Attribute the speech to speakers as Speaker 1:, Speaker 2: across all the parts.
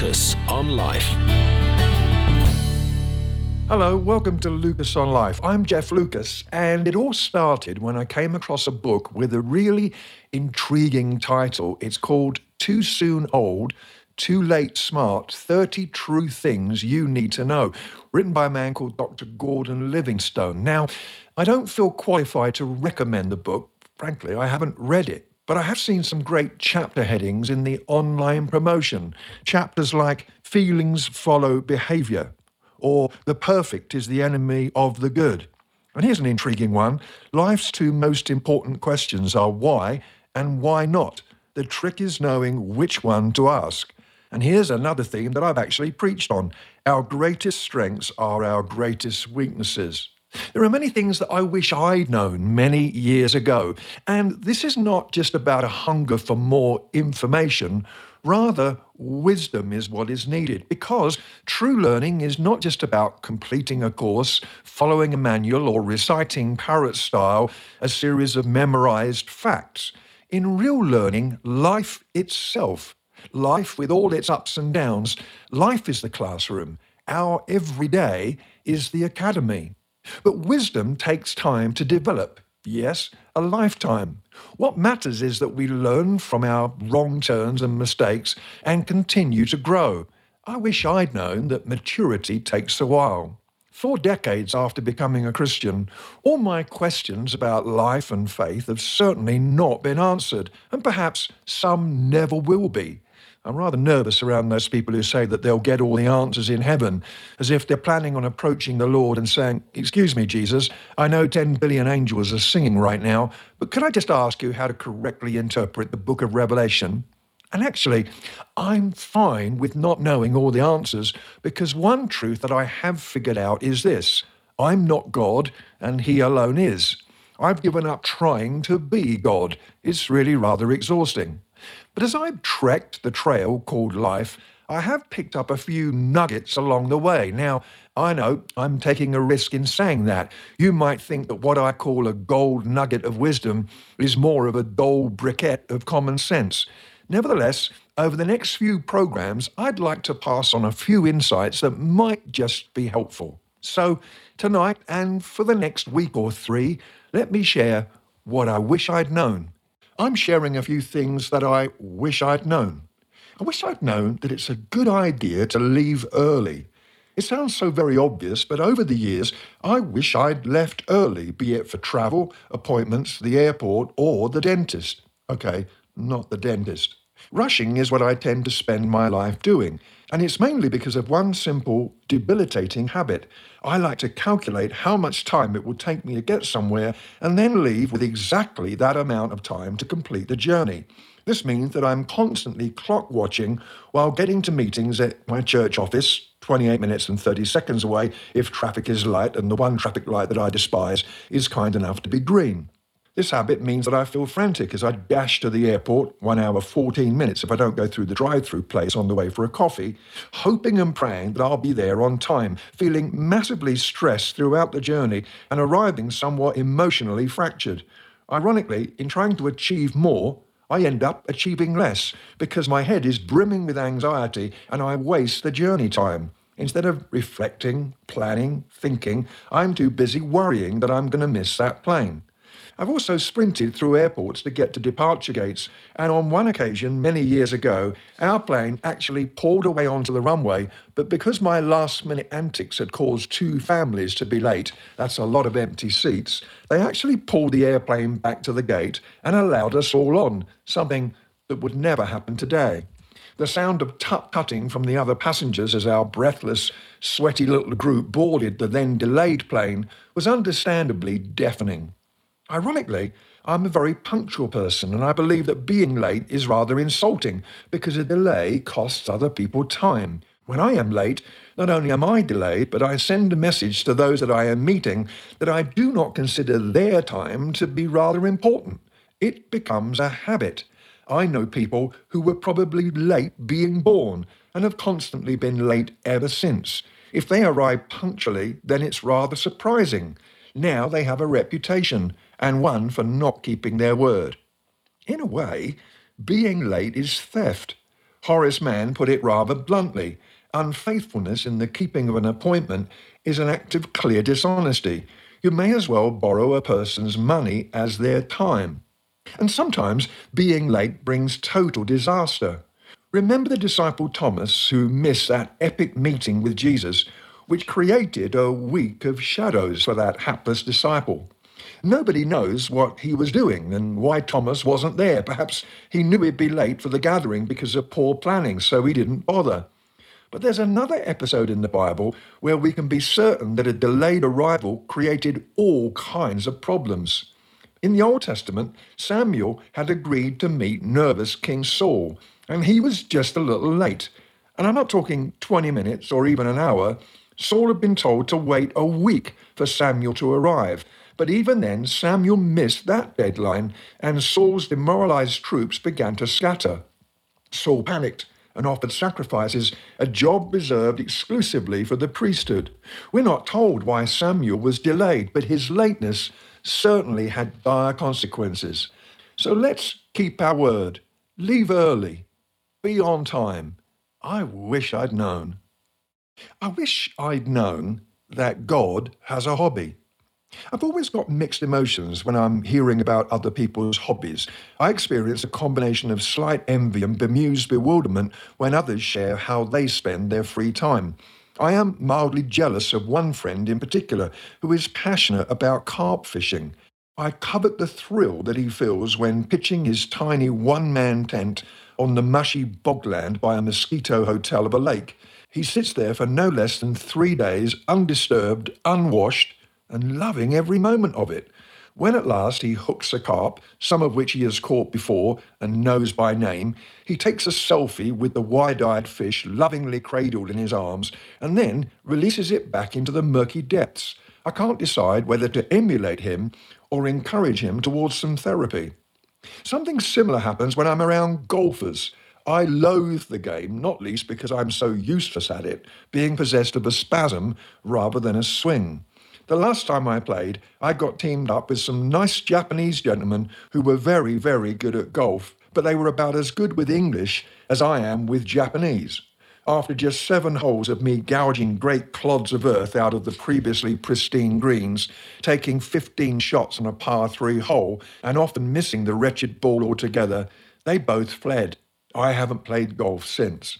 Speaker 1: Lucas on Life.
Speaker 2: Hello, welcome to Lucas on Life. I'm Jeff Lucas, and it all started when I came across a book with a really intriguing title. It's called Too Soon Old, Too Late Smart 30 True Things You Need to Know, written by a man called Dr. Gordon Livingston. Now, I don't feel qualified to recommend the book. Frankly, I haven't read it. But I have seen some great chapter headings in the online promotion. Chapters like Feelings Follow Behavior or The Perfect is the Enemy of the Good. And here's an intriguing one Life's two most important questions are why and why not. The trick is knowing which one to ask. And here's another theme that I've actually preached on our greatest strengths are our greatest weaknesses. There are many things that I wish I'd known many years ago. And this is not just about a hunger for more information. Rather, wisdom is what is needed because true learning is not just about completing a course, following a manual, or reciting parrot style a series of memorized facts. In real learning, life itself, life with all its ups and downs, life is the classroom. Our everyday is the academy. But wisdom takes time to develop. Yes, a lifetime. What matters is that we learn from our wrong turns and mistakes and continue to grow. I wish I'd known that maturity takes a while. Four decades after becoming a Christian, all my questions about life and faith have certainly not been answered, and perhaps some never will be. I'm rather nervous around those people who say that they'll get all the answers in heaven, as if they're planning on approaching the Lord and saying, Excuse me, Jesus, I know 10 billion angels are singing right now, but could I just ask you how to correctly interpret the book of Revelation? And actually, I'm fine with not knowing all the answers because one truth that I have figured out is this I'm not God, and He alone is. I've given up trying to be God. It's really rather exhausting. But as I've trekked the trail called life, I have picked up a few nuggets along the way. Now, I know I'm taking a risk in saying that. You might think that what I call a gold nugget of wisdom is more of a dull briquette of common sense. Nevertheless, over the next few programs, I'd like to pass on a few insights that might just be helpful. So, tonight and for the next week or three, let me share what I wish I'd known I'm sharing a few things that I wish I'd known. I wish I'd known that it's a good idea to leave early. It sounds so very obvious, but over the years, I wish I'd left early, be it for travel, appointments, the airport, or the dentist. Okay, not the dentist. Rushing is what I tend to spend my life doing, and it's mainly because of one simple, debilitating habit. I like to calculate how much time it will take me to get somewhere and then leave with exactly that amount of time to complete the journey. This means that I'm constantly clock watching while getting to meetings at my church office, 28 minutes and 30 seconds away if traffic is light and the one traffic light that I despise is kind enough to be green. This habit means that I feel frantic as I dash to the airport, one hour, 14 minutes if I don't go through the drive through place on the way for a coffee, hoping and praying that I'll be there on time, feeling massively stressed throughout the journey and arriving somewhat emotionally fractured. Ironically, in trying to achieve more, I end up achieving less because my head is brimming with anxiety and I waste the journey time. Instead of reflecting, planning, thinking, I'm too busy worrying that I'm going to miss that plane. I've also sprinted through airports to get to departure gates, and on one occasion, many years ago, our plane actually pulled away onto the runway, but because my last minute antics had caused two families to be late, that's a lot of empty seats, they actually pulled the airplane back to the gate and allowed us all on, something that would never happen today. The sound of tut tutting from the other passengers as our breathless, sweaty little group boarded the then delayed plane was understandably deafening. Ironically, I'm a very punctual person, and I believe that being late is rather insulting because a delay costs other people time. When I am late, not only am I delayed, but I send a message to those that I am meeting that I do not consider their time to be rather important. It becomes a habit. I know people who were probably late being born and have constantly been late ever since. If they arrive punctually, then it's rather surprising. Now they have a reputation and one for not keeping their word. In a way, being late is theft. Horace Mann put it rather bluntly unfaithfulness in the keeping of an appointment is an act of clear dishonesty. You may as well borrow a person's money as their time. And sometimes being late brings total disaster. Remember the disciple Thomas who missed that epic meeting with Jesus, which created a week of shadows for that hapless disciple. Nobody knows what he was doing and why Thomas wasn't there. Perhaps he knew he'd be late for the gathering because of poor planning, so he didn't bother. But there's another episode in the Bible where we can be certain that a delayed arrival created all kinds of problems. In the Old Testament, Samuel had agreed to meet nervous King Saul, and he was just a little late. And I'm not talking 20 minutes or even an hour. Saul had been told to wait a week for Samuel to arrive. But even then, Samuel missed that deadline, and Saul's demoralized troops began to scatter. Saul panicked and offered sacrifices, a job reserved exclusively for the priesthood. We're not told why Samuel was delayed, but his lateness certainly had dire consequences. So let's keep our word. Leave early. Be on time. I wish I'd known. I wish I'd known that God has a hobby. I've always got mixed emotions when I'm hearing about other people's hobbies. I experience a combination of slight envy and bemused bewilderment when others share how they spend their free time. I am mildly jealous of one friend in particular who is passionate about carp fishing. I covet the thrill that he feels when pitching his tiny one man tent on the mushy bogland by a mosquito hotel of a lake. He sits there for no less than three days, undisturbed, unwashed, and loving every moment of it. When at last he hooks a carp, some of which he has caught before and knows by name, he takes a selfie with the wide eyed fish lovingly cradled in his arms and then releases it back into the murky depths. I can't decide whether to emulate him or encourage him towards some therapy. Something similar happens when I'm around golfers. I loathe the game, not least because I'm so useless at it, being possessed of a spasm rather than a swing. The last time I played, I got teamed up with some nice Japanese gentlemen who were very, very good at golf, but they were about as good with English as I am with Japanese. After just seven holes of me gouging great clods of earth out of the previously pristine greens, taking 15 shots on a par three hole, and often missing the wretched ball altogether, they both fled. I haven't played golf since.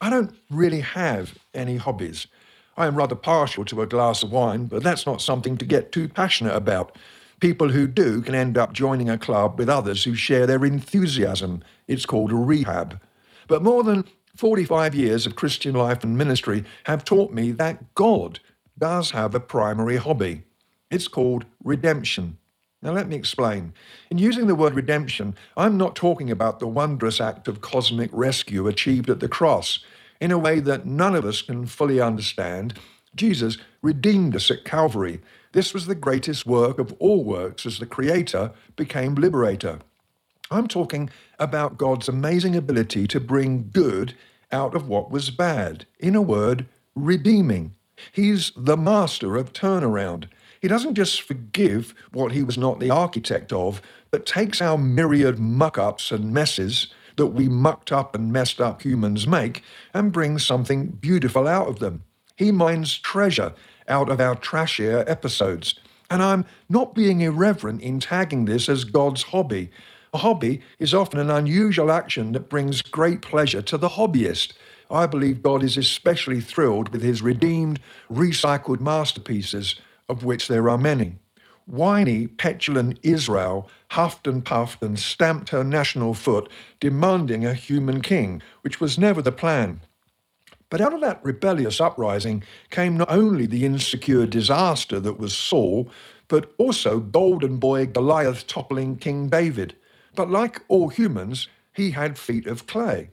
Speaker 2: I don't really have any hobbies. I am rather partial to a glass of wine, but that's not something to get too passionate about. People who do can end up joining a club with others who share their enthusiasm. It's called a rehab. But more than 45 years of Christian life and ministry have taught me that God does have a primary hobby. It's called redemption. Now, let me explain. In using the word redemption, I'm not talking about the wondrous act of cosmic rescue achieved at the cross in a way that none of us can fully understand, Jesus redeemed us at Calvary. This was the greatest work of all works as the Creator became liberator. I'm talking about God's amazing ability to bring good out of what was bad. In a word, redeeming. He's the master of turnaround. He doesn't just forgive what he was not the architect of, but takes our myriad muck ups and messes that we mucked up and messed up humans make and brings something beautiful out of them. He mines treasure out of our trashier episodes. And I'm not being irreverent in tagging this as God's hobby. A hobby is often an unusual action that brings great pleasure to the hobbyist. I believe God is especially thrilled with his redeemed, recycled masterpieces, of which there are many. Whiny, petulant Israel huffed and puffed and stamped her national foot, demanding a human king, which was never the plan. But out of that rebellious uprising came not only the insecure disaster that was Saul, but also golden boy Goliath toppling King David. But like all humans, he had feet of clay.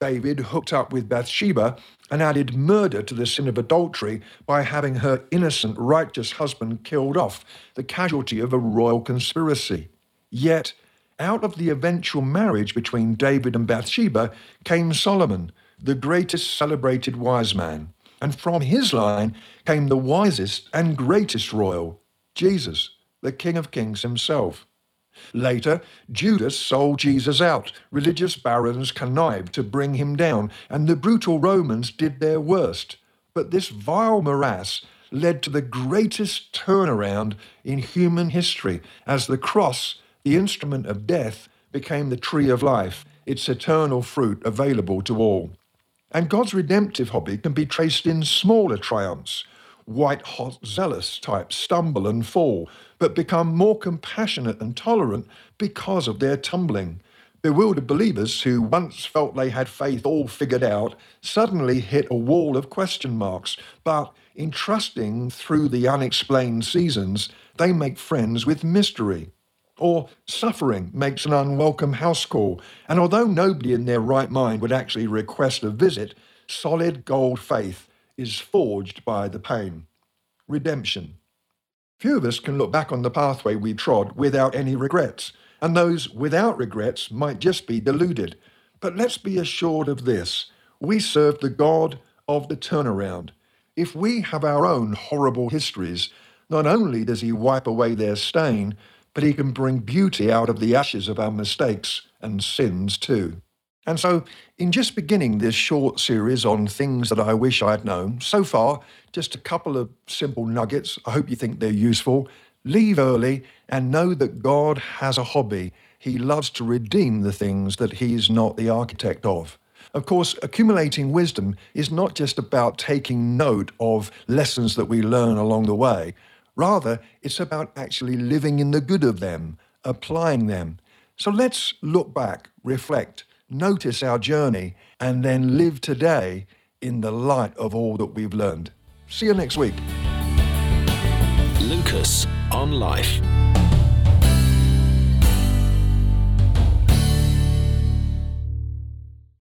Speaker 2: David hooked up with Bathsheba and added murder to the sin of adultery by having her innocent, righteous husband killed off, the casualty of a royal conspiracy. Yet, out of the eventual marriage between David and Bathsheba came Solomon, the greatest celebrated wise man. And from his line came the wisest and greatest royal, Jesus, the King of Kings himself. Later, Judas sold Jesus out. Religious barons connived to bring him down, and the brutal Romans did their worst. But this vile morass led to the greatest turnaround in human history as the cross, the instrument of death, became the tree of life, its eternal fruit available to all. And God's redemptive hobby can be traced in smaller triumphs. White hot zealous types stumble and fall, but become more compassionate and tolerant because of their tumbling. Bewildered believers who once felt they had faith all figured out suddenly hit a wall of question marks, but in trusting through the unexplained seasons, they make friends with mystery. Or suffering makes an unwelcome house call, and although nobody in their right mind would actually request a visit, solid gold faith is forged by the pain. Redemption. Few of us can look back on the pathway we trod without any regrets, and those without regrets might just be deluded. But let's be assured of this we serve the God of the turnaround. If we have our own horrible histories, not only does He wipe away their stain, but He can bring beauty out of the ashes of our mistakes and sins too. And so, in just beginning this short series on things that I wish I'd known, so far, just a couple of simple nuggets. I hope you think they're useful. Leave early and know that God has a hobby. He loves to redeem the things that He's not the architect of. Of course, accumulating wisdom is not just about taking note of lessons that we learn along the way. Rather, it's about actually living in the good of them, applying them. So let's look back, reflect, notice our journey, and then live today in the light of all that we've learned. See you next week.
Speaker 1: Lucas on Life.